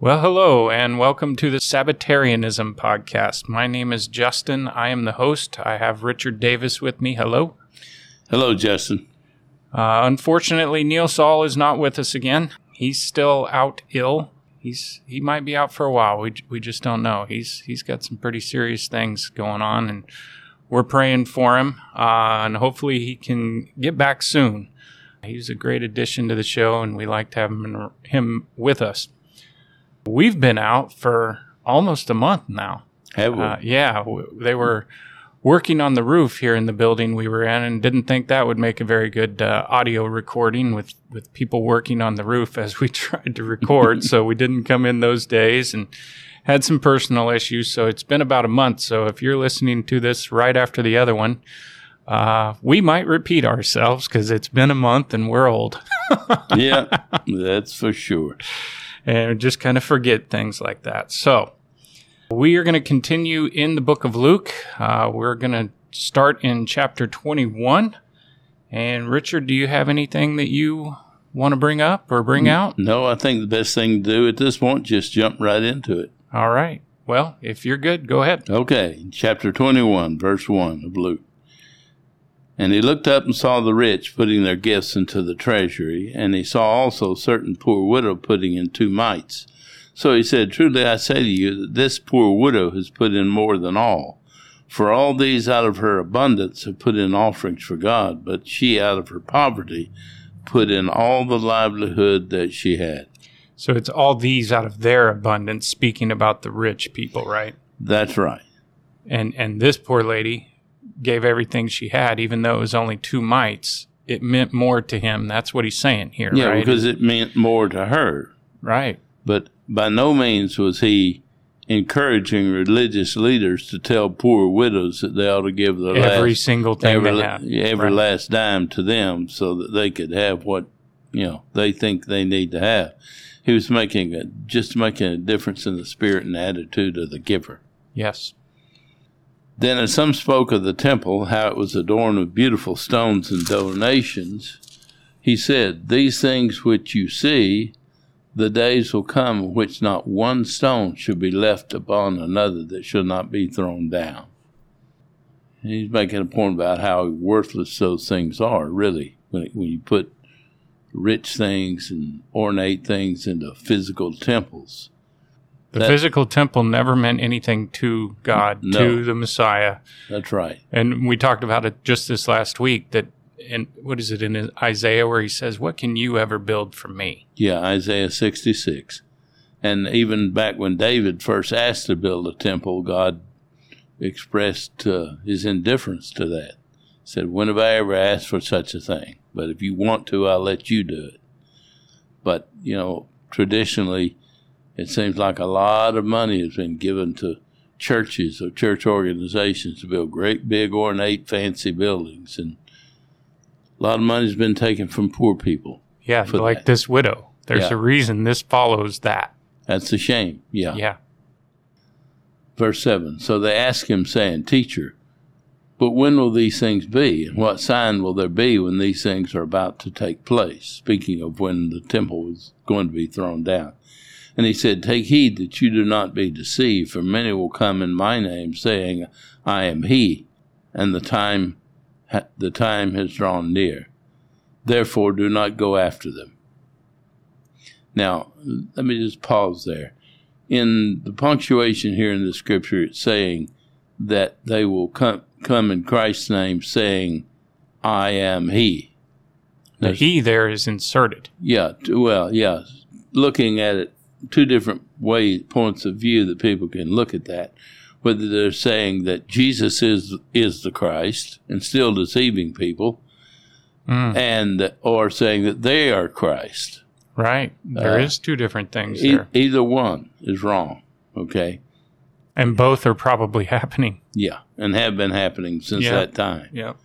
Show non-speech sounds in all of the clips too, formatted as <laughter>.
Well, hello, and welcome to the Sabbatarianism podcast. My name is Justin. I am the host. I have Richard Davis with me. Hello. Hello, Justin. Uh, unfortunately, Neal Saul is not with us again. He's still out ill. He's he might be out for a while. We we just don't know. He's he's got some pretty serious things going on, and we're praying for him. Uh, and hopefully, he can get back soon. He's a great addition to the show, and we like to have him, him with us. We've been out for almost a month now. Have we? Uh, yeah, w- they were working on the roof here in the building we were in, and didn't think that would make a very good uh, audio recording with with people working on the roof as we <laughs> tried to record. so we didn't come in those days and had some personal issues. So it's been about a month. So if you're listening to this right after the other one, uh, we might repeat ourselves because it's been a month and we're old. <laughs> yeah, that's for sure. And just kind of forget things like that. So, we are going to continue in the book of Luke. Uh, we're going to start in chapter 21. And, Richard, do you have anything that you want to bring up or bring out? No, I think the best thing to do at this point just jump right into it. All right. Well, if you're good, go ahead. Okay, chapter 21, verse 1 of Luke. And he looked up and saw the rich putting their gifts into the treasury, and he saw also certain poor widow putting in two mites. So he said, Truly I say to you that this poor widow has put in more than all. For all these out of her abundance have put in offerings for God, but she out of her poverty put in all the livelihood that she had. So it's all these out of their abundance, speaking about the rich people, right? That's right. And and this poor lady gave everything she had, even though it was only two mites. It meant more to him. That's what he's saying here, Yeah, right? because it meant more to her. right. But by no means was he encouraging religious leaders to tell poor widows that they ought to give their Every last, single thing every, they have. every Right. last dime to them so that they could have what you know they think they need to have. He was making a, just making a difference in the spirit and attitude of the giver. Yes. Then, as some spoke of the temple, how it was adorned with beautiful stones and donations, he said, These things which you see, the days will come in which not one stone should be left upon another that shall not be thrown down. He's making a point about how worthless those things are, really, when, when you put rich things and ornate things into physical temples. The That- physical temple never meant anything to God, No. to the Messiah. That's right. And we talked about it just this last week that and what is it in Isaiah where he says, What can you ever build for me? Yeah, Isaiah 66. And even back when David first asked to build a temple, God expressed uh, his indifference to that. Said, When have I ever asked for such a thing? But if you want to, I'll let you do it. But, you know, traditionally, it seems like a lot of money has been given to churches or church organizations to build great, big, ornate, fancy buildings. And a lot of money's been taken from poor people. Yeah, For like that. this widow. There's Yeah. a reason this follows that. That's a shame. Yeah. Yeah. Verse 7 So they asked him, saying, Teacher, but when will these things be? And what sign will there be when these things are about to take place? Speaking of when the temple is going to be thrown down. And he said, Take heed that you do not be deceived, for many will come in my name, saying, I am he, and the time, the time has drawn near. Therefore, do not go after them. Now, let me just pause there in the punctuation here in the scripture, it's saying that they will come, come in Christ's name saying, I am He. The he there is inserted. yeah, well, yeah. Looking at it, two different ways, points of view that people can look at that. Whether they're saying that Jesus is is the Christ and still deceiving people, Mm, and or saying that they are Christ. right. There Uh, is two different things E- there. either one is wrong. Okay. And both are probably <laughs> happening. Yeah, and have been happening since Yeah. that time. Yep.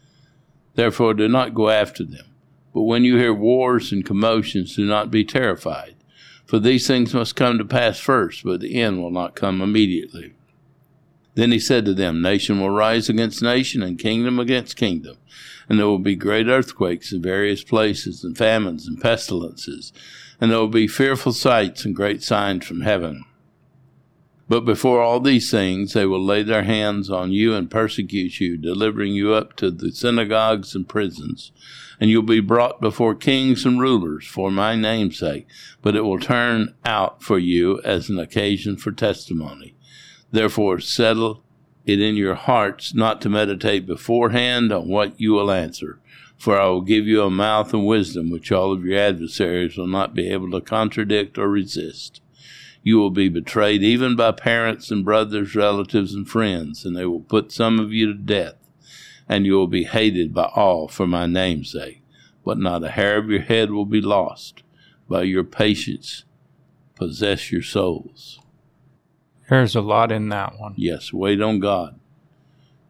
Therefore, do not go after them. But when you hear wars and commotions, do not be terrified. For these things must come to pass first, but the end will not come immediately. Then he said to them, Nation will rise against nation, and kingdom against kingdom. And there will be great earthquakes in various places, and famines and pestilences. and there will be fearful sights and great signs from heaven. But before all these things, they will lay their hands on you and persecute you, delivering you up to the synagogues and prisons. And you'll be brought before kings and rulers for my name's sake, but it will turn out for you as an occasion for testimony. Therefore, settle it in your hearts not to meditate beforehand on what you will answer. For I will give you a mouth and wisdom which all of your adversaries will not be able to contradict or resist. You will be betrayed even by parents and brothers, relatives, and friends, and they will put some of you to death, and you will be hated by all for my name's sake. But not a hair of your head will be lost. By your patience, possess your souls. There's a lot in that one. Yes, wait on God,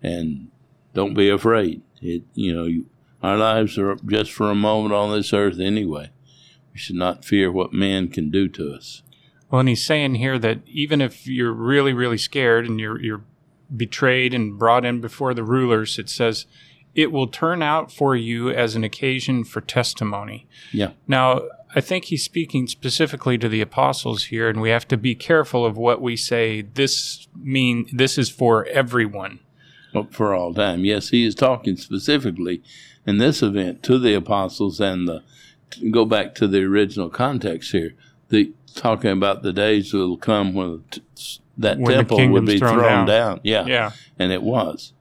and don't be afraid. It, you know, our lives are just for a moment on this earth anyway. We should not fear what man can do to us. Well, and he's saying here that even if you're really, really scared and you're you're betrayed and brought in before the rulers, it says it will turn out for you as an occasion for testimony. Yeah. Now, I think he's speaking specifically to the apostles here, and we have to be careful of what we say. This mean this is for everyone. For all time. Yes, he is talking specifically in this event to the apostles and the go back to the original context here. The talking about the days that will come when that When temple would be thrown, thrown down. down. Yeah. Yeah. And it was.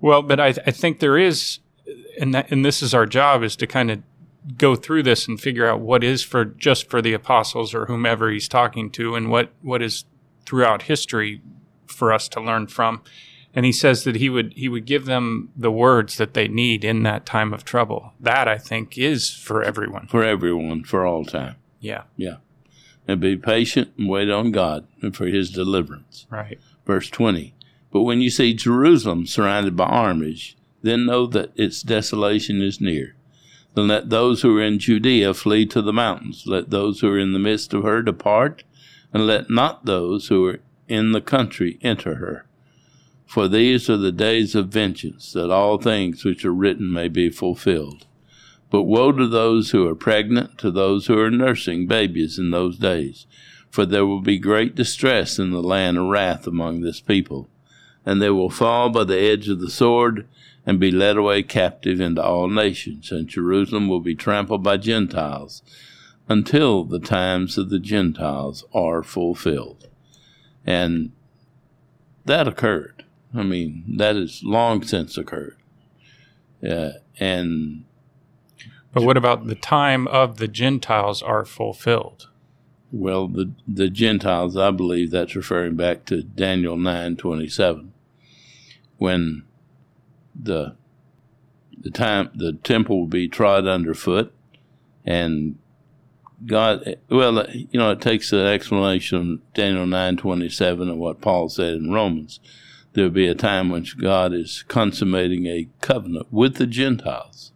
Well, but I, I think there is, and that, and this is our job is to kind of go through this and figure out what is for just for the apostles or whomever he's talking to, and what what is throughout history for us to learn from. And he says that he would he would give them the words that they need in that time of trouble. That I think is for everyone. For everyone, for all time. Yeah, Yeah. And be patient and wait on God and for his deliverance. right. Verse 20. But when you see Jerusalem surrounded by armies, then know that its desolation is near. Then let those who are in Judea flee to the mountains. Let those who are in the midst of her depart, and let not those who are in the country enter her. For these are the days of vengeance, that all things which are written may be fulfilled. But woe to those who are pregnant, to those who are nursing babies in those days, for there will be great distress in the land of wrath among this people, and they will fall by the edge of the sword and be led away captive into all nations, and Jerusalem will be trampled by Gentiles until the times of the Gentiles are fulfilled. And that occurred. I mean, that has long since occurred. Uh, and But what about the time of the Gentiles are fulfilled? Well, the the Gentiles, I believe that's referring back to Daniel nine twenty seven, when the the time the temple will be trod underfoot, and God. Well, you know, it takes an explanation of Daniel nine twenty seven and what Paul said in Romans. There will be a time when God is consummating a covenant with the Gentiles,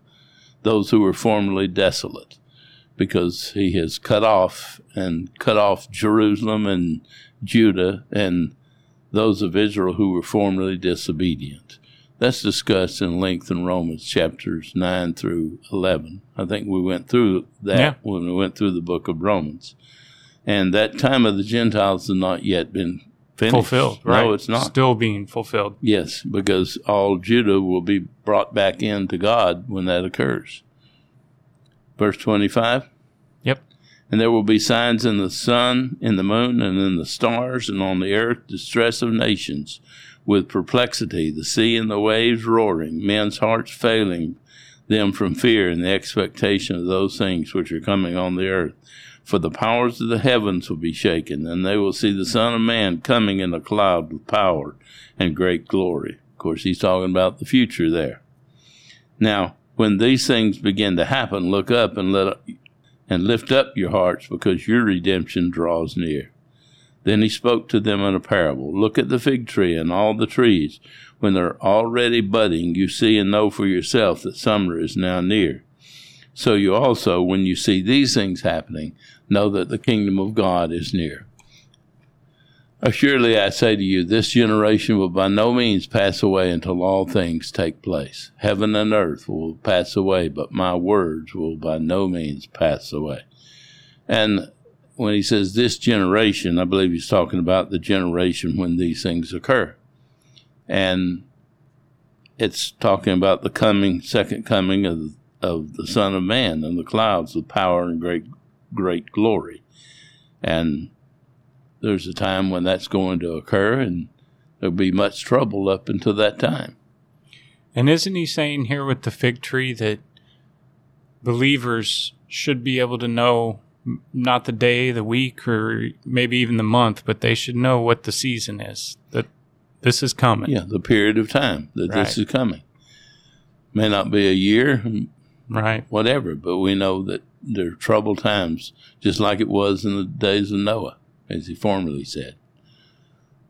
those who were formerly desolate because he has cut off and cut off Jerusalem and Judah and those of Israel who were formerly disobedient. That's discussed in length in Romans chapters 9 through 11. I think we went through that Yeah. when we went through the book of Romans. And that time of the Gentiles has not yet been finished. Fulfilled, right? No, it's not. Still being fulfilled. Yes, because all Judah will be brought back into God when that occurs. Verse 25 Yep. And there will be signs in the sun, in the moon, and in the stars, and on the earth distress of nations, with perplexity, the sea and the waves roaring, men's hearts failing them from fear and the expectation of those things which are coming on the earth. For the powers of the heavens will be shaken, and they will see the Son of Man coming in a cloud with power and great glory. Of course, he's talking about the future there. Now, when these things begin to happen, look up and let and lift up your hearts, because your redemption draws near. Then he spoke to them in a parable. Look at the fig tree and all the trees. When they're already budding, you see and know for yourself that summer is now near. So you also, when you see these things happening, know that the kingdom of God is near. Assuredly, I say to you, this generation will by no means pass away until all things take place. Heaven and earth will pass away, but my words will by no means pass away. And when he says this generation, I believe he's talking about the generation when these things occur. And it's talking about the coming, second coming of, of the Son of Man and the clouds with power and great, great glory. And there's a time when that's going to occur, and there'll be much trouble up until that time. And isn't he saying here with the fig tree that believers should be able to know not the day, the week, or maybe even the month, but they should know what the season is, that this is coming. Yeah, the period of time that Right. this is coming. May not be a year, Right. whatever, but we know that there are troubled times, just like it was in the days of Noah, as he formerly said.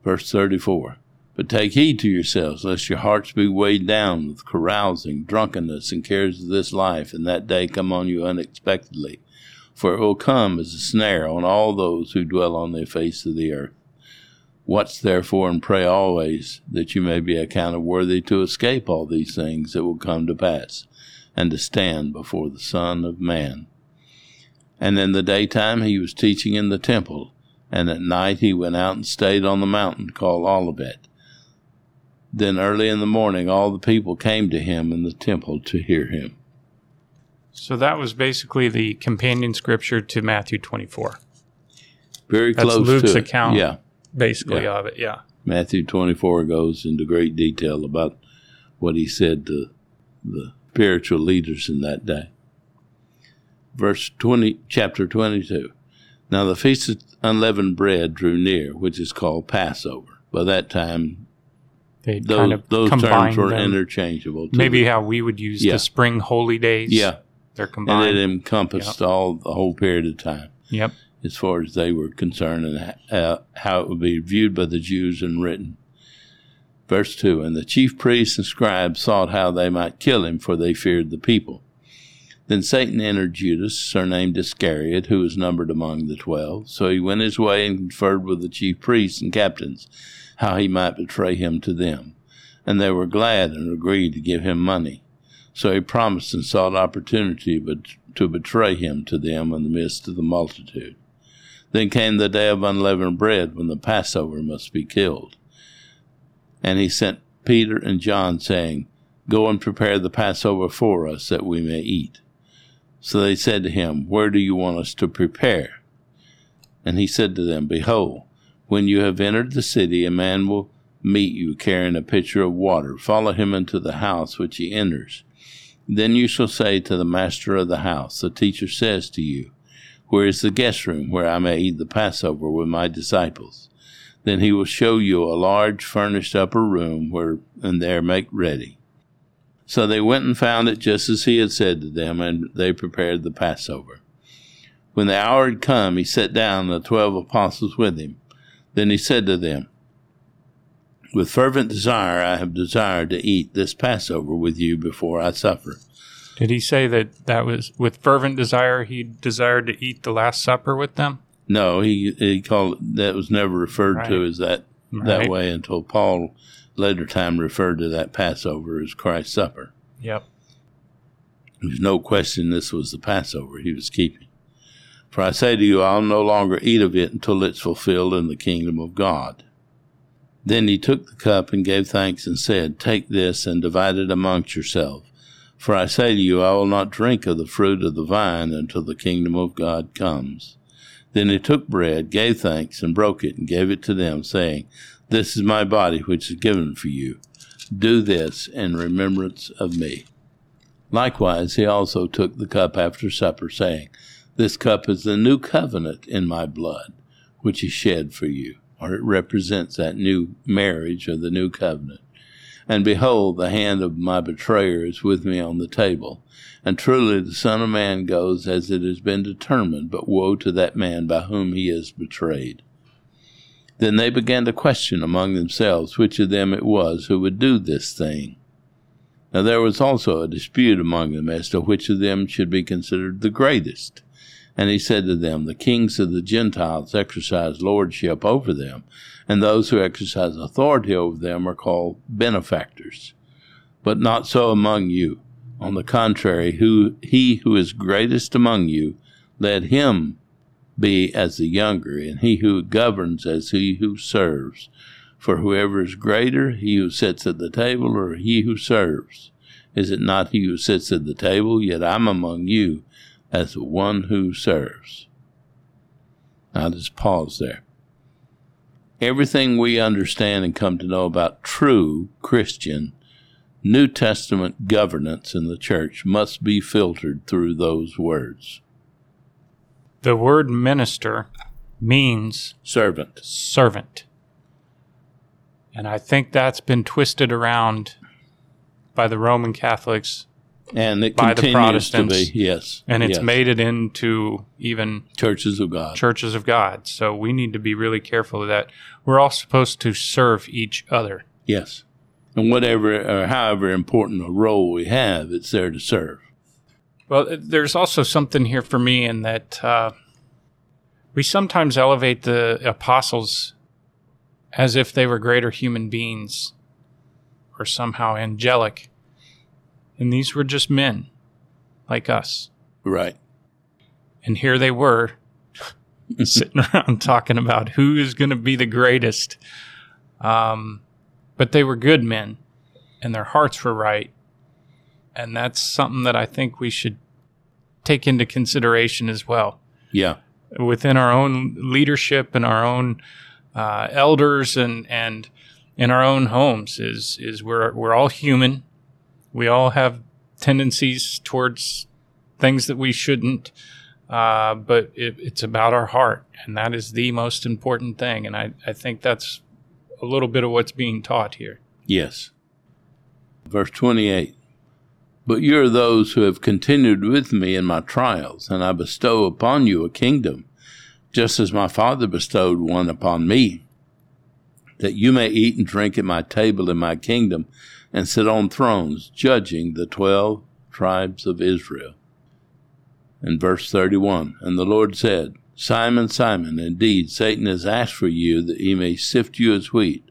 Verse 34 But take heed to yourselves, lest your hearts be weighed down with carousing, drunkenness, and cares of this life, and that day come on you unexpectedly. For it will come as a snare on all those who dwell on the face of the earth. Watch therefore and pray always, that you may be accounted worthy to escape all these things that will come to pass, and to stand before the Son of Man. And in the daytime he was teaching in the temple, and at night he went out and stayed on the mountain called Olivet. Then early in the morning all the people came to him in the temple to hear him. So that was basically the companion scripture to Matthew 24, Very That's close Luke's to it. account. Yeah. basically, Yeah. of it. Yeah. Matthew 24 goes into great detail about what he said to the spiritual leaders in that day. Verse 20, chapter 22. Now the feast of unleavened bread drew near, which is called Passover. By that time, They those, kind of those terms were them. interchangeable. to Maybe how we would use Yeah. the spring holy days. yeah, They're combined, and it encompassed all the whole period of time. yep. as far as they were concerned and uh, how it would be viewed by the Jews and written. Verse 2 And the chief priests and scribes sought how they might kill him, for they feared the people. Then Satan entered Judas, surnamed Iscariot, who was numbered among the twelve. So he went his way and conferred with the chief priests and captains how he might betray him to them. And they were glad and agreed to give him money. So he promised and sought opportunity to betray him to them in the midst of the multitude. Then came the day of unleavened bread, when the Passover must be killed. And he sent Peter and John, saying, Go and prepare the Passover for us, that we may eat. So they said to him, Where do you want us to prepare? And he said to them, Behold, when you have entered the city, a man will meet you carrying a pitcher of water. Follow him into the house which he enters. Then you shall say to the master of the house, The teacher says to you, Where is the guest room where I may eat the Passover with my disciples? Then he will show you a large furnished upper room where and there make ready. So they went and found it just as he had said to them, and they prepared the Passover. When the hour had come, he sat down, the twelve apostles with him. Then he said to them, With fervent desire I have desired to eat this Passover with you before I suffer. Did he say that that was with fervent desire he desired to eat the Last Supper with them? No, he he called that was never referred to as that that way until Paul later time referred to that Passover as Christ's Supper. Yep. There's no question this was the Passover he was keeping. For I say to you, I'll no longer eat of it until it's fulfilled in the kingdom of God. Then he took the cup and gave thanks and said, Take this and divide it amongst yourselves. For I say to you, I will not drink of the fruit of the vine until the kingdom of God comes. Then he took bread, gave thanks, and broke it, and gave it to them, saying, This is my body, which is given for you. Do this in remembrance of me. Likewise, he also took the cup after supper, saying, This cup is the new covenant in my blood, which is shed for you. Or it represents that new marriage or the new covenant. And behold, the hand of my betrayer is with me on the table. And truly the Son of Man goes as it has been determined, but woe to that man by whom he is betrayed. Then they began to question among themselves which of them it was who would do this thing. Now there was also a dispute among them as to which of them should be considered the greatest. And he said to them, The kings of the Gentiles exercise lordship over them, and those who exercise authority over them are called benefactors. But not so among you. On the contrary, who he who is greatest among you, let him be as the younger, and he who governs as he who serves. For whoever is greater, he who sits at the table, or he who serves? Is it not he who sits at the table? Yet I'm among you as the one who serves. Now just pause there. Everything we understand and come to know about true Christian New Testament governance in the church must be filtered through those words. The word minister means Servant. servant. And I think that's been twisted around by the Roman Catholics And it By the to be, Protestants. yes. and it's yes. made it into even churches of God. churches of God. So we need to be really careful of that. We're all supposed to serve each other. Yes. And whatever or however important a role we have, it's there to serve. Well, there's also something here for me in that uh, we sometimes elevate the apostles as if they were greater human beings or somehow angelic. And these were just men like us. Right. And here they were <laughs> sitting around talking about who is going to be the greatest. Um, but they were good men and their hearts were right. And that's something that I think we should take into consideration as well Yeah. within our own leadership and our own uh, elders and, and in our own homes is, is we're, we're all human. We all have tendencies towards things that we shouldn't. Uh, but it, it's about our heart, and that is the most important thing. And I, I think that's a little bit of what's being taught here. Yes. Verse 28 But you are those who have continued with me in my trials, and I bestow upon you a kingdom, just as my Father bestowed one upon me, that you may eat and drink at my table in my kingdom, and sit on thrones, judging the twelve tribes of Israel. In verse 31 And the Lord said, Simon, Simon, indeed Satan has asked for you that he may sift you as wheat.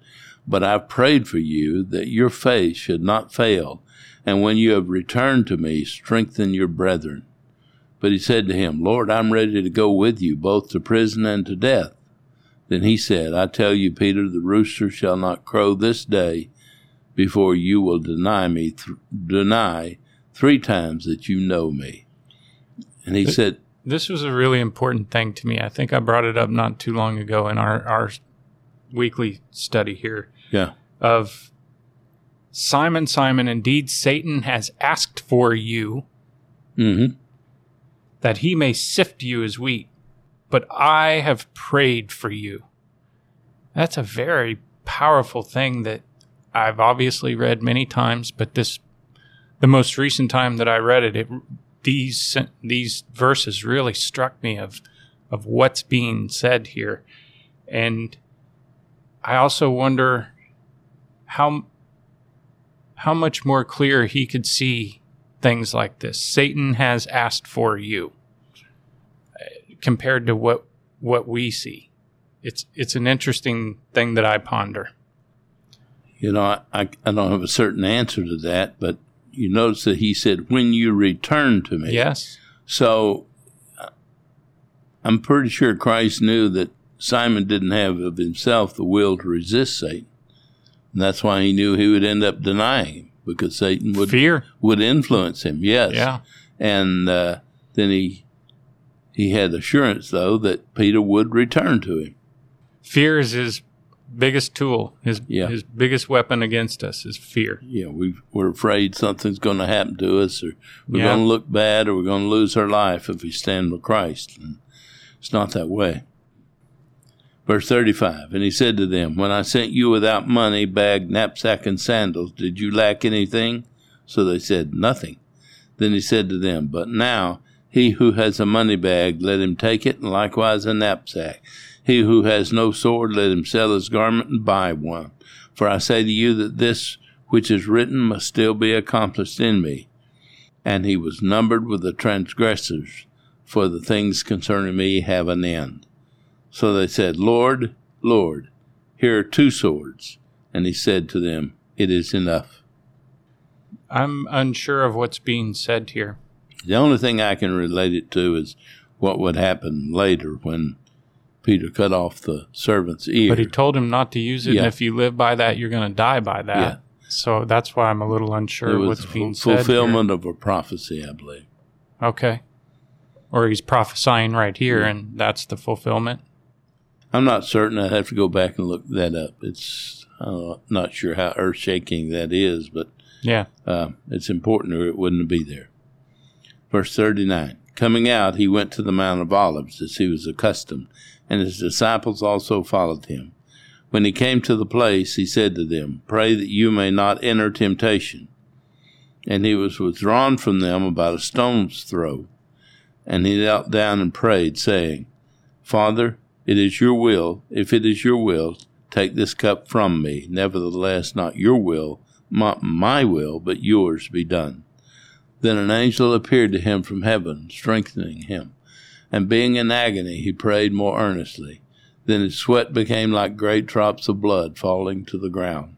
But I've prayed for you that your faith should not fail, and when you have returned to me, strengthen your brethren. But he said to him, Lord, I'm ready to go with you, both to prison and to death. Then he said, I tell you, Peter, the rooster shall not crow this day before you will deny me, th- deny three times that you know me. And he said, This was a really important thing to me. I think I brought it up not too long ago in our, our weekly study here Yeah, of Simon, Simon, indeed Satan has asked for you mm-hmm. that he may sift you as wheat, but I have prayed for you. That's a very powerful thing that I've obviously read many times, but this, the most recent time that I read it, it these these verses really struck me of of what's being said here, and I also wonder how how much more clear he could see things like this. Satan has asked for you compared to what what we see. It's it's an interesting thing that I ponder. You know, I, I, don't have a certain answer to that, but you notice that he said, when you return to me. Yes. So uh, I'm pretty sure Christ knew that Simon didn't have of himself the will to resist Satan. And that's why he knew he would end up denying him because Satan would Fear. would influence him. Yes. Yeah. And uh, then he he had assurance though that Peter would return to him. Fear is his biggest tool. His Yeah. his biggest weapon against us is fear. Yeah, we we're afraid something's going to happen to us, or we're Yeah. going to look bad, or we're going to lose our life if we stand with Christ. And it's not that way. Verse 35 And he said to them, When I sent you without money, bag, knapsack, and sandals, did you lack anything? So they said, Nothing. Then he said to them, But now he who has a money bag, let him take it, and likewise a knapsack. He who has no sword, let him sell his garment and buy one. For I say to you that this which is written must still be accomplished in me. And he was numbered with the transgressors, for the things concerning me have an end. So they said, Lord, Lord, here are two swords. And he said to them, It is enough. I'm unsure of what's being said here. The only thing I can relate it to is what would happen later when Peter cut off the servant's ear. But he told him not to use it, Yeah. and if you live by that, you're going to die by that. Yeah. So that's why I'm a little unsure it of was what's being said. here. fulfillment of a prophecy, I believe. Okay. Or he's prophesying right here, Yeah. and that's the fulfillment. I'm not certain. I'd have to go back and look that up. It's uh, not sure how earth shaking that is, but Yeah. uh, it's important or it wouldn't be there. Verse 39 Coming out, he went to the Mount of Olives as he was accustomed, and his disciples also followed him. When he came to the place, he said to them, Pray that you may not enter temptation. And he was withdrawn from them about a stone's throw. And he knelt down and prayed, saying, Father, it is your will, if it is your will, take this cup from me. Nevertheless, not your will, not my will, but yours be done. Then an angel appeared to him from heaven, strengthening him. And being in agony, he prayed more earnestly. Then his sweat became like great drops of blood falling to the ground.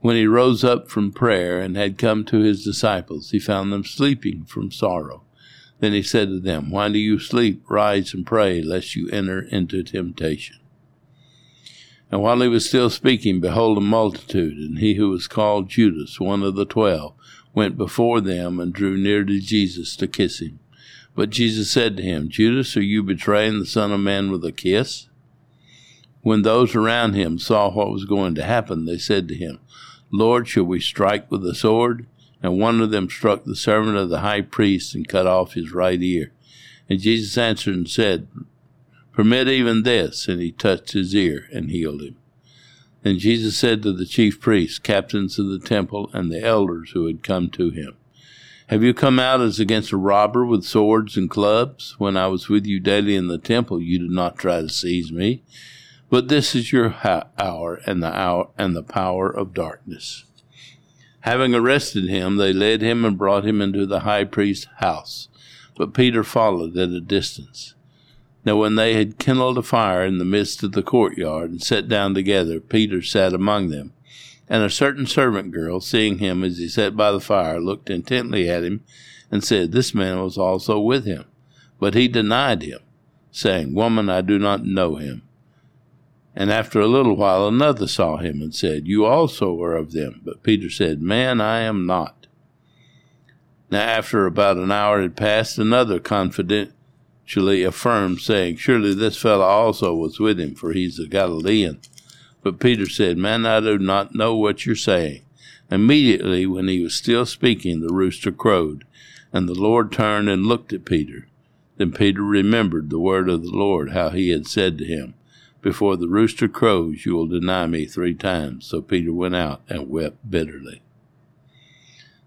When he rose up from prayer and had come to his disciples, he found them sleeping from sorrow. Then he said to them, Why do you sleep? Rise and pray, lest you enter into temptation. And while he was still speaking, behold, a multitude, and he who was called Judas, one of the twelve, went before them and drew near to Jesus to kiss him. But Jesus said to him, Judas, are you betraying the Son of Man with a kiss? When those around him saw what was going to happen, they said to him, Lord, shall we strike with the sword? And one of them struck the servant of the high priest and cut off his right ear. And Jesus answered and said, Permit even this. And he touched his ear and healed him. Then Jesus said to the chief priests, captains of the temple, and the elders who had come to him, Have you come out as against a robber with swords and clubs? When I was with you daily in the temple, you did not try to seize me. But this is your hour and the hour and the power of darkness. Having arrested him, they led him and brought him into the high priest's house. But Peter followed at a distance. Now, when they had kindled a fire in the midst of the courtyard and sat down together, Peter sat among them. And a certain servant girl, seeing him as he sat by the fire, looked intently at him and said, This man was also with him. But he denied him, saying, Woman, I do not know him. And after a little while another saw him and said, You also are of them. But Peter said, Man, I am not. Now after about an hour had passed, another confidentially affirmed, saying, Surely this fellow also was with him, for he's a Galilean. But Peter said, Man, I do not know what you're saying. Immediately, when he was still speaking, the rooster crowed, and the Lord turned and looked at Peter. Then Peter remembered the word of the Lord, how he had said to him, Before the rooster crows, you will deny me three times. So Peter went out and wept bitterly.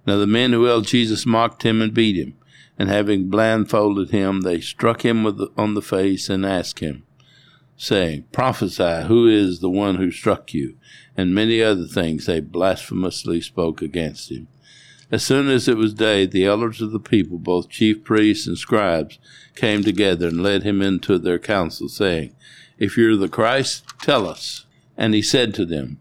Now the men who held Jesus mocked him and beat him, and having blindfolded him, they struck him the, on the face and asked him, saying, Prophesy, who is the one who struck you? And many other things they blasphemously spoke against him. As soon as it was day, the elders of the people, both chief priests and scribes, came together and led him into their council, saying, If you're the Christ, tell us. And he said to them,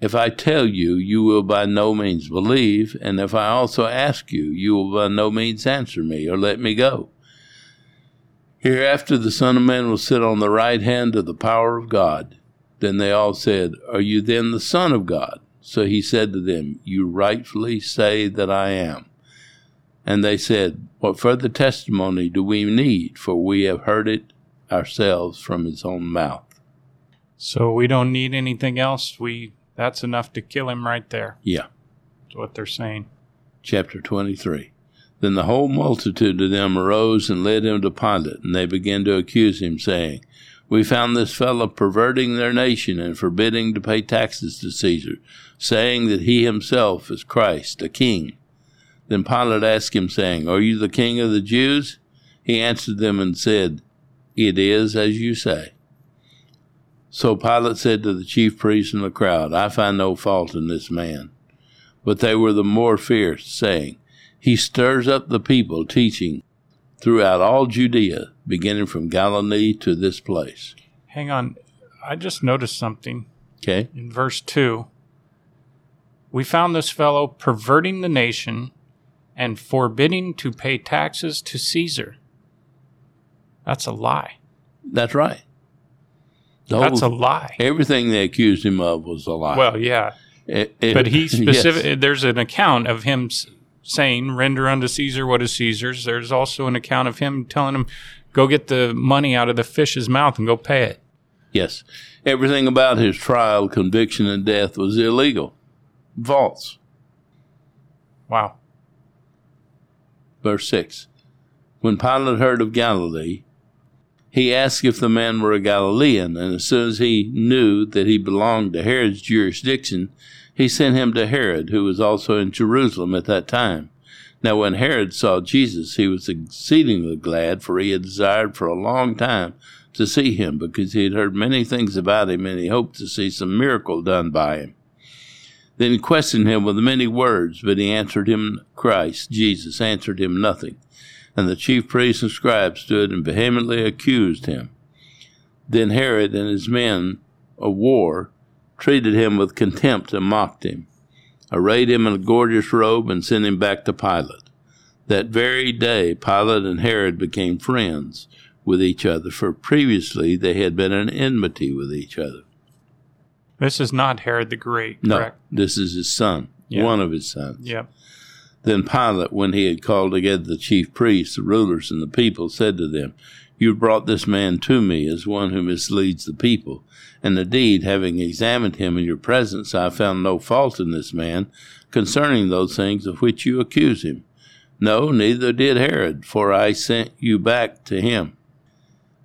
If I tell you, you will by no means believe, and if I also ask you, you will by no means answer me or let me go. Hereafter the Son of Man will sit on the right hand of the power of God. Then they all said, Are you then the Son of God? So he said to them, You rightfully say that I am. And they said, What further testimony do we need? For we have heard it ourselves from his own mouth. So we don't need anything else. We that's enough to kill him right there. Yeah. That's what they're saying. Chapter 23. Then the whole multitude of them arose and led him to Pilate, and they began to accuse him, saying, We found this fellow perverting their nation and forbidding to pay taxes to Caesar, saying that he himself is Christ, a king. Then Pilate asked him, saying, Are you the king of the Jews? He answered them and said, It is as you say. So Pilate said to the chief priests and the crowd, I find no fault in this man. But they were the more fierce, saying, He stirs up the people, teaching throughout all Judea, beginning from Galilee to this place. Hang on. I just noticed something Okay? in verse 2. We found this fellow perverting the nation and forbidding to pay taxes to Caesar. That's a lie. That's right. The That's a lie. everything they accused him of was a lie. Well, yeah, It- it- but he <laughs> yes. specific. There's an account of him saying, "Render unto Caesar what is Caesar's." There's also an account of him telling him, "Go get the money out of the fish's mouth and go pay it." Yes. Everything about his trial, conviction, and death was illegal, false. Wow. Verse 6 When Pilate heard of Galilee, he asked if the man were a Galilean, and as soon as he knew that he belonged to Herod's jurisdiction, he sent him to Herod, who was also in Jerusalem at that time. Now, when Herod saw Jesus, he was exceedingly glad, for he had desired for a long time to see him, because he had heard many things about him, and he hoped to see some miracle done by him. Then he questioned him with many words, but he answered him, Christ, Jesus, answered him nothing. And the chief priests and scribes stood and vehemently accused him. Then Herod and his men of war treated him with contempt and mocked him, arrayed him in a gorgeous robe, and sent him back to Pilate. That very day, Pilate and Herod became friends with each other, for previously they had been in enmity with each other. This is not Herod the Great, correct? No, this is his son, Yeah. one of his sons. Yep. Then Pilate, when he had called together the chief priests, the rulers, and the people, said to them, You have brought this man to me as one who misleads the people. And indeed, having examined him in your presence, I found no fault in this man concerning those things of which you accuse him. No, neither did Herod, for I sent you back to him.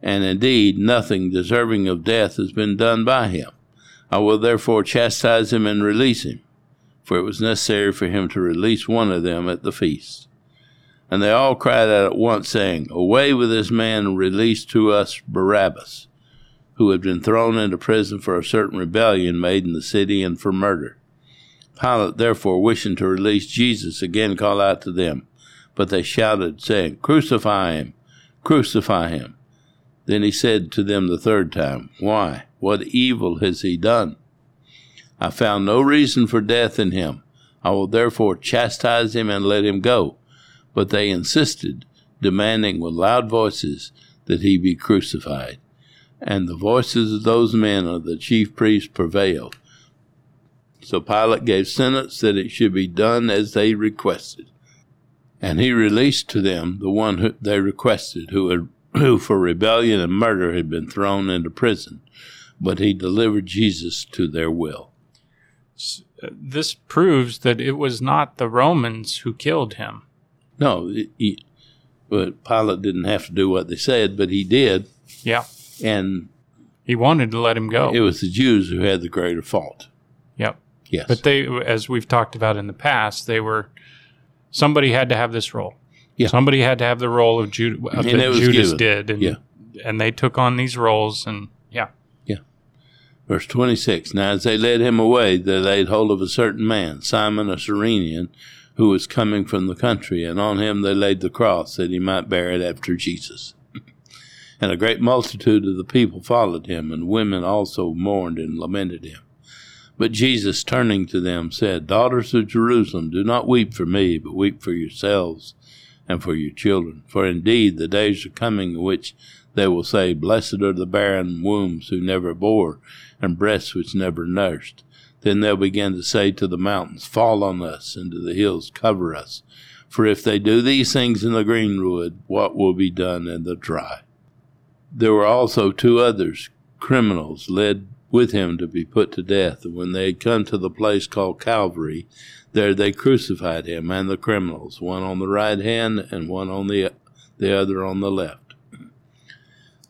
And indeed, nothing deserving of death has been done by him. I will therefore chastise him and release him for it was necessary for him to release one of them at the feast. And they all cried out at once, saying, Away with this man, and release to us Barabbas, who had been thrown into prison for a certain rebellion made in the city and for murder. Pilate, therefore, wishing to release Jesus, again called out to them. But they shouted, saying, Crucify him! Crucify him! Then he said to them the third time, Why? What evil has he done? I found no reason for death in him. I will therefore chastise him and let him go. But they insisted, demanding with loud voices that he be crucified. And the voices of those men of the chief priests prevailed. So Pilate gave sentence that it should be done as they requested. And he released to them the one who they requested, who, had, who for rebellion and murder had been thrown into prison. But he delivered Jesus to their will. Uh, this proves that it was not the Romans who killed him. No, he, but Pilate didn't have to do what they said, but he did, Yeah. and He wanted to let him go. it was the Jews who had the greater fault. yep. Yes, But they, as we've talked about in the past, they were somebody had to have this role. Yeah. Somebody had to have the role of Judas And that it was Judas given. did, and Yeah. and they took on these roles, and verse twenty-six. Now, as they led him away, they laid hold of a certain man, Simon a Cyrenian, who was coming from the country, and on him they laid the cross that he might bear it after Jesus. <clears throat> And a great multitude of the people followed him, and women also mourned and lamented him. But Jesus, turning to them, said, Daughters of Jerusalem, do not weep for me, but weep for yourselves and for your children. For indeed the days are coming in which they will say, Blessed are the barren wombs who never bore, and breasts which never nursed. Then they'll begin to say to the mountains, Fall on us, and to the hills, Cover us. For if they do these things in the greenwood, what will be done in the dry? There were also two others, criminals, led with him to be put to death. And when they had come to the place called Calvary, there they crucified him and the criminals, one on the right hand and one on the, the other on the left.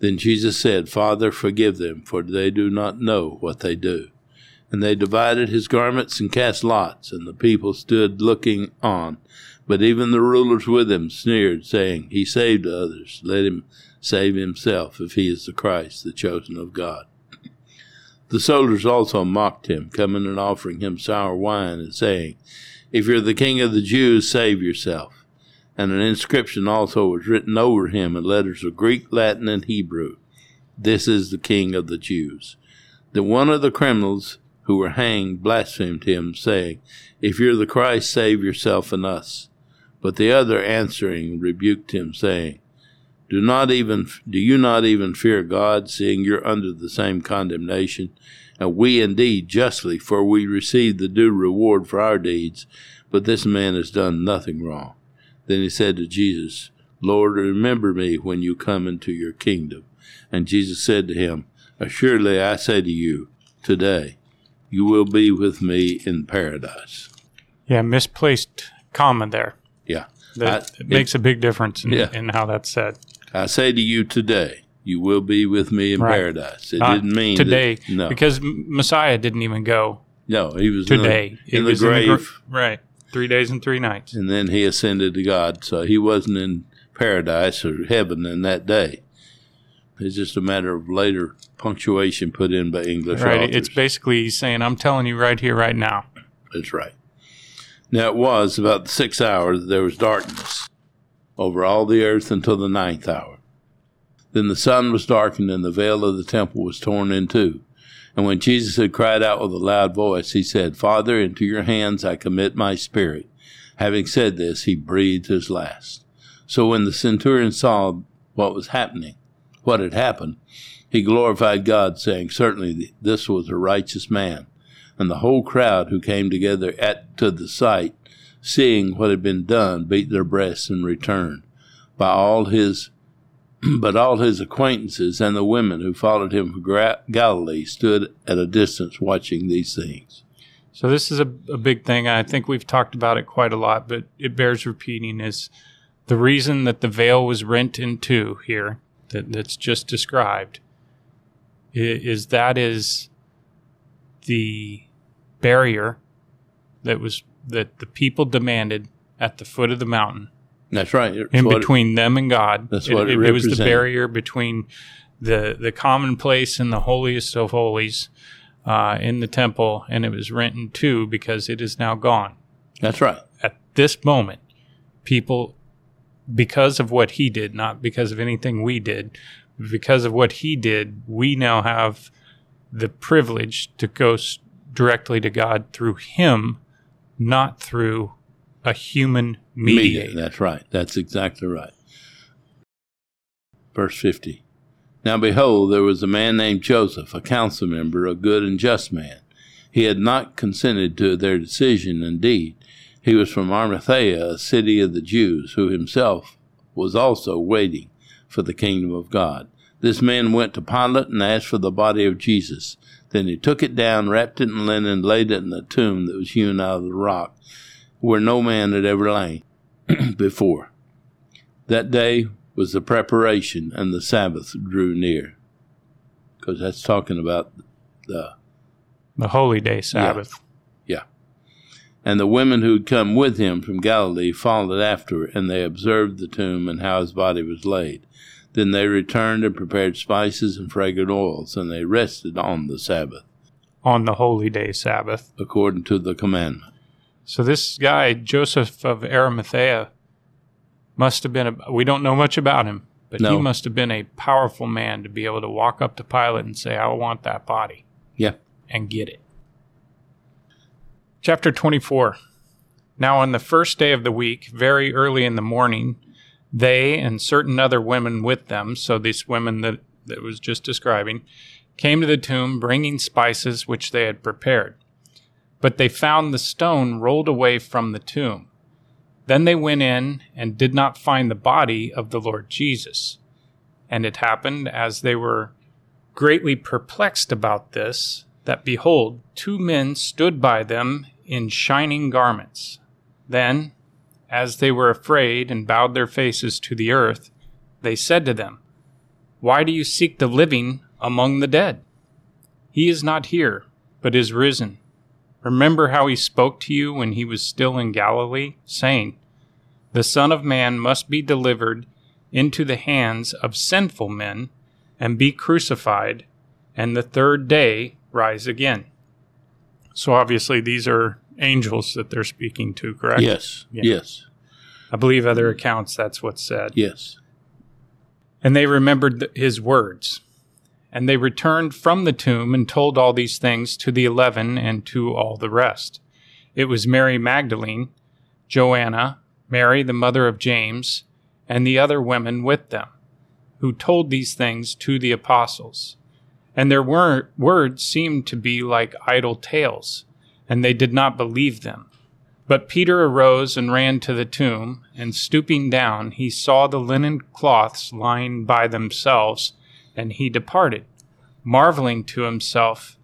Then Jesus said, Father, forgive them, for they do not know what they do. And they divided his garments and cast lots, and the people stood looking on. But even the rulers with him sneered, saying, He saved others, let him save himself, if he is the Christ, the chosen of God. The soldiers also mocked him, coming and offering him sour wine, and saying, If you're the king of the Jews, save yourself. And an inscription also was written over him in letters of Greek, Latin, and Hebrew This is the king of the Jews. Then one of the criminals who were hanged blasphemed him, saying, If you're the Christ, save yourself and us. But the other answering rebuked him, saying, Do not even do you not even fear God, seeing you're under the same condemnation? And we indeed justly, for we receive the due reward for our deeds, but this man has done nothing wrong. Then he said to Jesus, Lord, remember me when you come into your kingdom. And Jesus said to him, Assuredly I say to you, today you will be with me in paradise. Yeah, misplaced comma there. Yeah. That I- it makes a big difference in, Yeah. in how that's said. I say to you today, you will be with me in Right. paradise. It Not didn't mean that- today, no, because Messiah didn't even go no, he was today. in the, in the grave, gr- right. Three days and three nights. and then he ascended to God. So he wasn't in paradise or heaven in that day. It's just a matter of later punctuation put in by English Right. authors. It's basically he's saying, I'm telling you right here, right now. That's right. Now it was about the sixth hour that there was darkness over all the earth until the ninth hour. Then the sun was darkened, and the veil of the temple was torn in two. And when Jesus had cried out with a loud voice, he said, Father, into your hands I commit my spirit. Having said this, he breathed his last. So when the centurion saw what was happening, what had happened, he glorified God, saying, Certainly this was a righteous man and the whole crowd who came together at to the sight, seeing what had been done, beat their breasts and returned. By all his, <clears throat> but all his acquaintances and the women who followed him from Galilee stood at a distance watching these things. So this is a, a big thing. I think we've talked about it quite a lot, but it bears repeating is the reason that the veil was rent in two here that, that's just described is that is the barrier that was that the people demanded at the foot of the mountain That's right. It's in what it- between them and God. That's what it it, was the barrier between the the common place and the holiest of holies uh, in the temple, and it was rent in two because it is now gone. that's right. At this moment, people, because of what he did, not because of anything we did, because of what he did, we now have the privilege to go directly to God through him, not through a human mediator. That's right. That's exactly right. Verse 50. Now behold, there was a man named Joseph, a council member, a good and just man. He had not consented to their decision. Indeed, he was from Arimathea, a city of the Jews, who himself was also waiting for the kingdom of God. This man went to Pilate and asked for the body of Jesus. Then he took it down, wrapped it in linen, laid it in a tomb that was hewn out of the rock, where no man had ever lain <clears throat> before. That day was the preparation, and the Sabbath drew near. Because that's talking about the. The holy day Sabbath. Yeah. And the women who had come with him from Galilee followed after, and they observed the tomb and how his body was laid. Then they returned and prepared spices and fragrant oils, and they rested on the Sabbath, on the holy day Sabbath. according to the commandment. So this guy, Joseph of Arimathea, must have been, a, we don't know much about him, but No. he must have been a powerful man to be able to walk up to Pilate and say, I want that body Yeah. and get it. Chapter 24. Now, on the first day of the week, very early in the morning, they and certain other women with them, so these women that, that was just describing, came to the tomb bringing spices which they had prepared. But they found the stone rolled away from the tomb. Then they went in and did not find the body of the Lord Jesus. And it happened, as they were greatly perplexed about this, that behold, two men stood by them in shining garments. Then, as they were afraid and bowed their faces to the earth, they said to them, Why do you seek the living among the dead? He is not here, but is risen. Remember how he spoke to you when he was still in Galilee, saying, The Son of Man must be delivered into the hands of sinful men and be crucified, and the third day rise again. So obviously, these are angels that they're speaking to, correct? Yes. Yeah. Yes. I believe other accounts that's what's said. Yes. And they remembered th- his words. And they returned from the tomb and told all these things to the eleven and to all the rest. It was Mary Magdalene, Joanna, Mary the mother of James, and the other women with them. who told these things to the apostles. And their wor- words seemed to be like idle tales, and they did not believe them. But Peter arose and ran to the tomb, and stooping down, he saw the linen cloths lying by themselves, and he departed, marveling to himself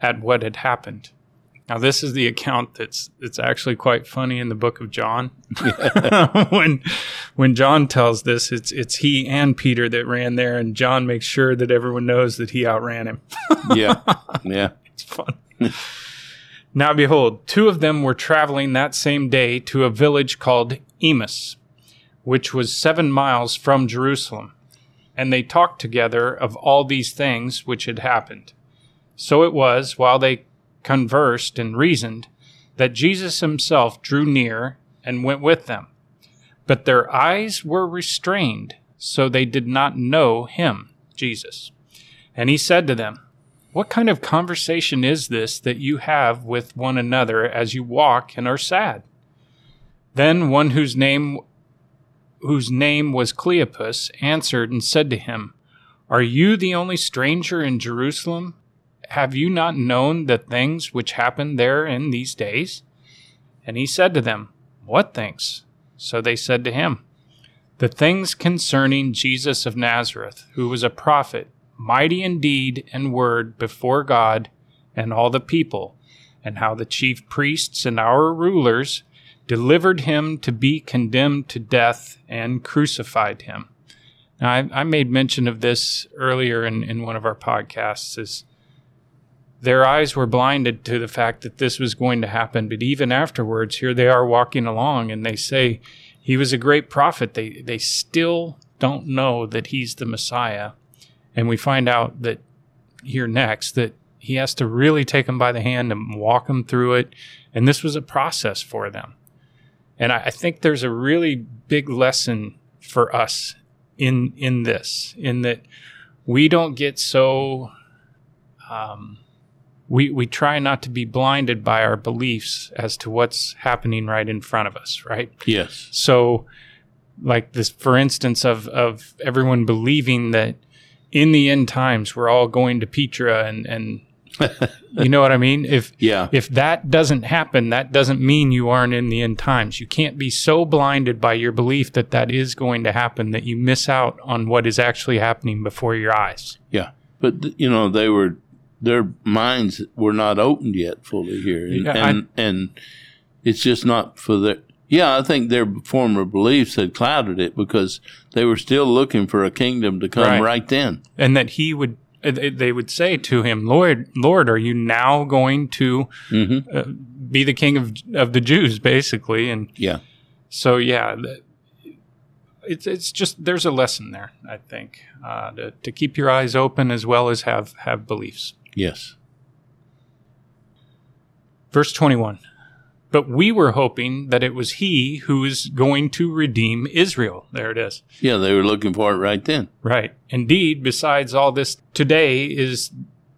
at what had happened. Now, this is the account that's it's actually quite funny in the book of John. <laughs> when when John tells this, it's it's he and Peter that ran there, and John makes sure that everyone knows that he outran him. <laughs> yeah, yeah. <laughs> It's fun. now, behold, two of them were traveling that same day to a village called Emmaus, which was seven miles from Jerusalem, and they talked together of all these things which had happened. So it was while they conversed and reasoned, that Jesus himself drew near and went with them. But their eyes were restrained, so they did not know him, Jesus. And he said to them, What kind of conversation is this that you have with one another as you walk and are sad? Then one whose name whose name was Cleopas answered and said to him, Are you the only stranger in Jerusalem have you not known the things which happen there in these days? And he said to them, What things? So they said to him, The things concerning Jesus of Nazareth, who was a prophet, mighty in deed and word before God and all the people, and how the chief priests and our rulers delivered him to be condemned to death and crucified him. Now, I, I made mention of this earlier in, in one of our podcasts. Is their eyes were blinded to the fact that this was going to happen. But even afterwards, here they are walking along and they say he was a great prophet. They, they still don't know that he's the Messiah. And we find out that here next that he has to really take them by the hand and walk them through it. And this was a process for them. And I, I think there's a really big lesson for us in in this, in that we don't get so um, we, we try not to be blinded by our beliefs as to what's happening right in front of us, right? Yes. So, like this, for instance, of, of everyone believing that in the end times we're all going to Petra and, and <laughs> you know what I mean? If yeah. if that doesn't happen, that doesn't mean you aren't in the end times. You can't be so blinded by your belief that that is going to happen that you miss out on what is actually happening before your eyes. Yeah. But you know, they were their minds were not opened yet fully here, and Yeah, and, and it's just not for their. Yeah, I think their former beliefs had clouded it because they were still looking for a kingdom to come Right. right, then. and that he would they would say to him lord lord are you now going to hmm uh, be the king of of the jews basically? And Yeah, so yeah it's it's just there's a lesson there i think uh, to, to keep your eyes open as well as have have beliefs. Yes, verse 21 but we were hoping that it was he who is going to redeem israel there it is yeah. They were looking for it right then. Right. Indeed, besides all this, today is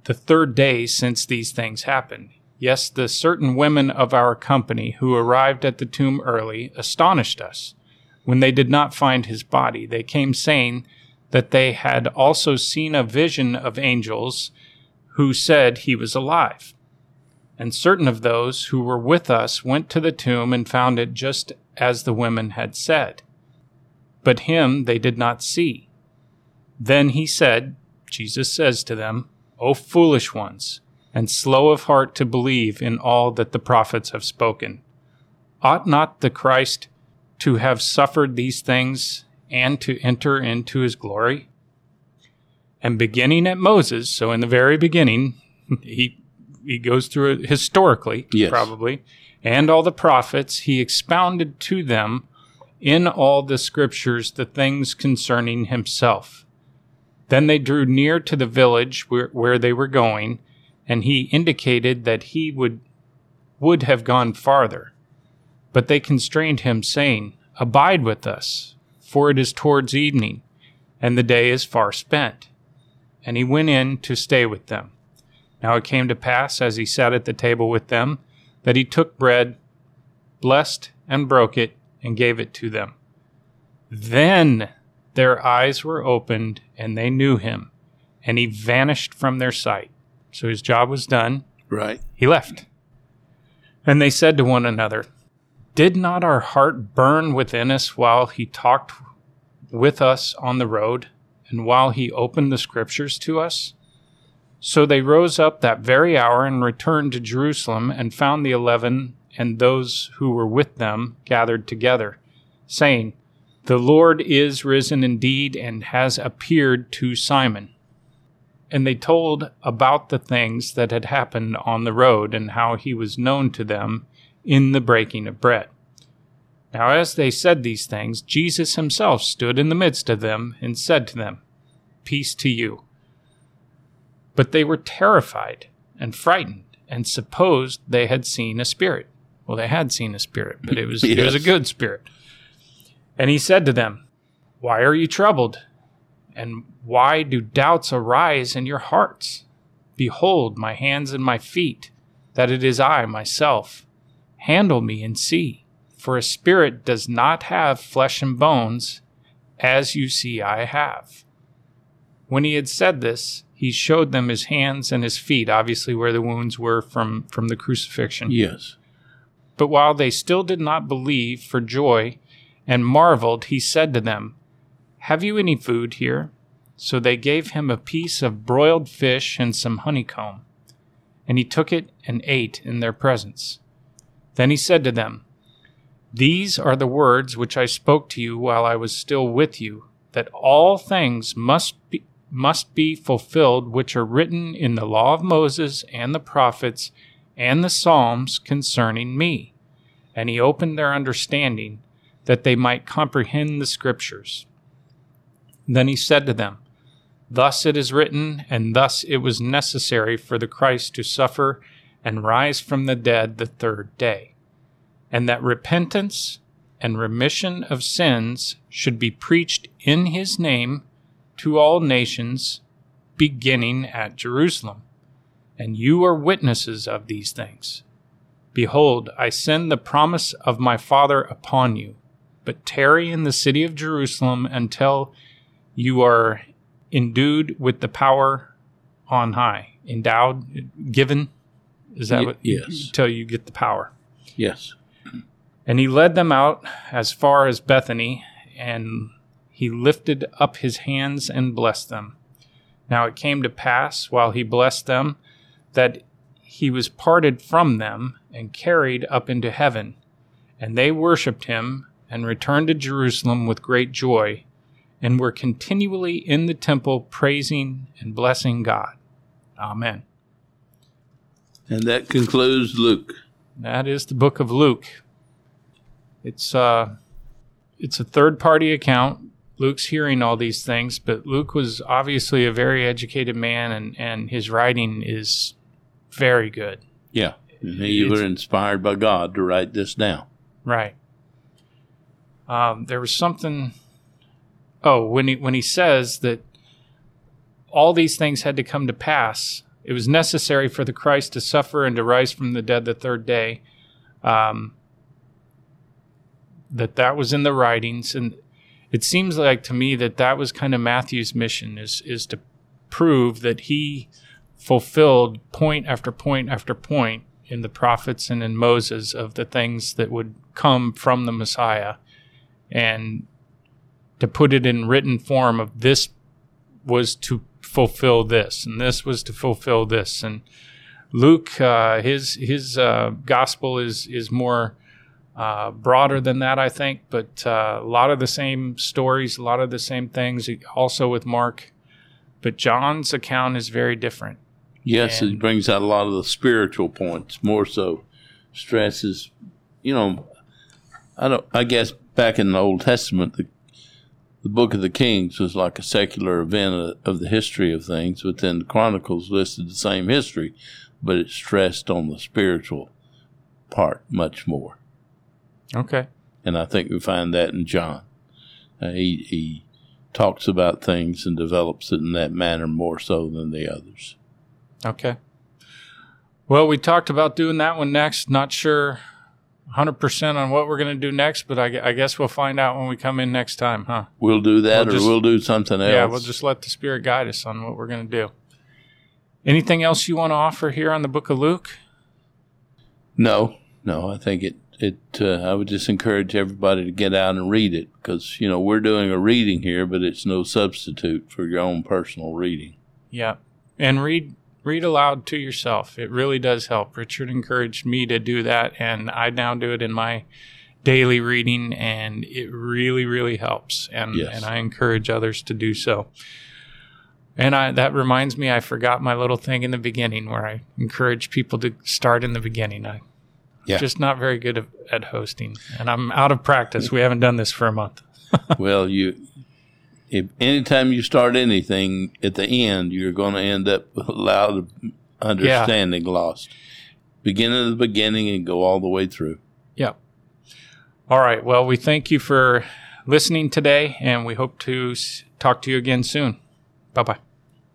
the third day since these things happened. Yes, the certain women of our company who arrived at the tomb early astonished us. When they did not find his body, they came saying that they had also seen a vision of angels who said he was alive. And certain of those who were with us went to the tomb and found it just as the women had said. But him they did not see. Then he said, Jesus says to them, O foolish ones, and slow of heart to believe in all that the prophets have spoken. Ought not the Christ to have suffered these things and to enter into his glory? And beginning at Moses, so in the very beginning, <laughs> he he goes through it historically, Yes. probably, and all the prophets, he expounded to them in all the scriptures the things concerning himself. Then they drew near to the village where, where they were going, and he indicated that he would would have gone farther. But they constrained him, saying, Abide with us, for it is towards evening, and the day is far spent. And he went in to stay with them. Now it came to pass, as he sat at the table with them, that he took bread, blessed and broke it, and gave it to them. Then their eyes were opened and they knew him, and he vanished from their sight. So his job was done. Right. He left. And they said to one another, Did not our heart burn within us while he talked with us on the road, and while he opened the scriptures to us? So they rose up that very hour and returned to Jerusalem, and found the eleven and those who were with them gathered together, saying, The Lord is risen indeed, and has appeared to Simon and they told about the things that had happened on the road and how he was known to them in the breaking of bread. Now, as they said these things, Jesus himself stood in the midst of them and said to them, Peace to you. But they were terrified and frightened and supposed they had seen a spirit. Well, they had seen a spirit, but it was, yes. it was a <laughs> good spirit. And he said to them, Why are you troubled? And why do doubts arise in your hearts? Behold my hands and my feet, that it is I myself. Handle me and see, for a spirit does not have flesh and bones, as you see I have. When he had said this, he showed them his hands and his feet, obviously where the wounds were from, from the crucifixion. Yes. But while they still did not believe for joy and marveled, he said to them, have you any food here? So they gave him a piece of broiled fish and some honeycomb. And he took it and ate in their presence. Then he said to them, These are the words which I spoke to you while I was still with you, that all things must be, must be fulfilled which are written in the law of Moses and the prophets and the Psalms concerning me. And he opened their understanding that they might comprehend the scriptures. Then he said to them, Thus it is written, and thus it was necessary for the Christ to suffer and rise from the dead the third day, and that repentance and remission of sins should be preached in his name to all nations, beginning at Jerusalem. And you are witnesses of these things. Behold, I send the promise of my Father upon you, but tarry in the city of Jerusalem until you are endued with the power on high, endowed, given. Is that y- what? Yes. Until you get the power. Yes. And he led them out as far as Bethany, and he lifted up his hands and blessed them. Now it came to pass, while he blessed them, that he was parted from them and carried up into heaven. And they worshipped him and returned to Jerusalem with great joy and were continually in the temple praising and blessing God. Amen. And that concludes Luke. That is the book of Luke. It's uh it's a third party account. Luke's hearing all these things, but Luke was obviously a very educated man and, and his writing is very good. Yeah. And he was inspired by God to write this down. Right. Um, there was something oh, when he when he says that all these things had to come to pass, it was necessary for the Christ to suffer and to rise from the dead the third day. Um, that that was in the writings, and it seems like to me that that was kind of Matthew's mission is is to prove that he fulfilled point after point after point in the prophets and in Moses of the things that would come from the Messiah. And to put it in written form of this was to fulfill this and this was to fulfill this and Luke uh, his his uh, gospel is is more uh, broader than that I think but uh, a lot of the same stories a lot of the same things also with Mark but John's account is very different yes and, it brings out a lot of the spiritual points more so stresses you know I don't I guess back in the Old Testament the the Book of the Kings was like a secular event of the history of things, but then the Chronicles listed the same history, but it stressed on the spiritual part much more. Okay. And I think we find that in John. Uh, he, he talks about things and develops it in that manner more so than the others. Okay. Well, we talked about doing that one next. Not sure 100% on what we're going to do next, but I, I guess we'll find out when we come in next time, huh? We'll do that, We'll or just- we'll do something else. Yeah, we'll just let the Spirit guide us on what we're going to do. Anything else you want to offer here on the book of Luke? No, no. I think it. It. Uh, I would just encourage everybody to get out and read it because you know we're doing a reading here, but it's no substitute for your own personal reading. Yeah. And read read aloud to yourself. It really does help. Richard encouraged me to do that and I now do it in my daily reading and it really really helps and Yes. and I encourage others to do so. And I that reminds me I forgot my little thing in the beginning where I encourage people to start in the beginning. I Yeah. just not very good at, hosting and I'm out of practice. We haven't done this for a month. <laughs> well, you. If anytime you start anything at the end, you're going to end up with a lot of understanding lost. Begin at the beginning and go all the way through. Yeah. All right. Well, we thank you for listening today, and we hope to talk to you again soon. Bye bye.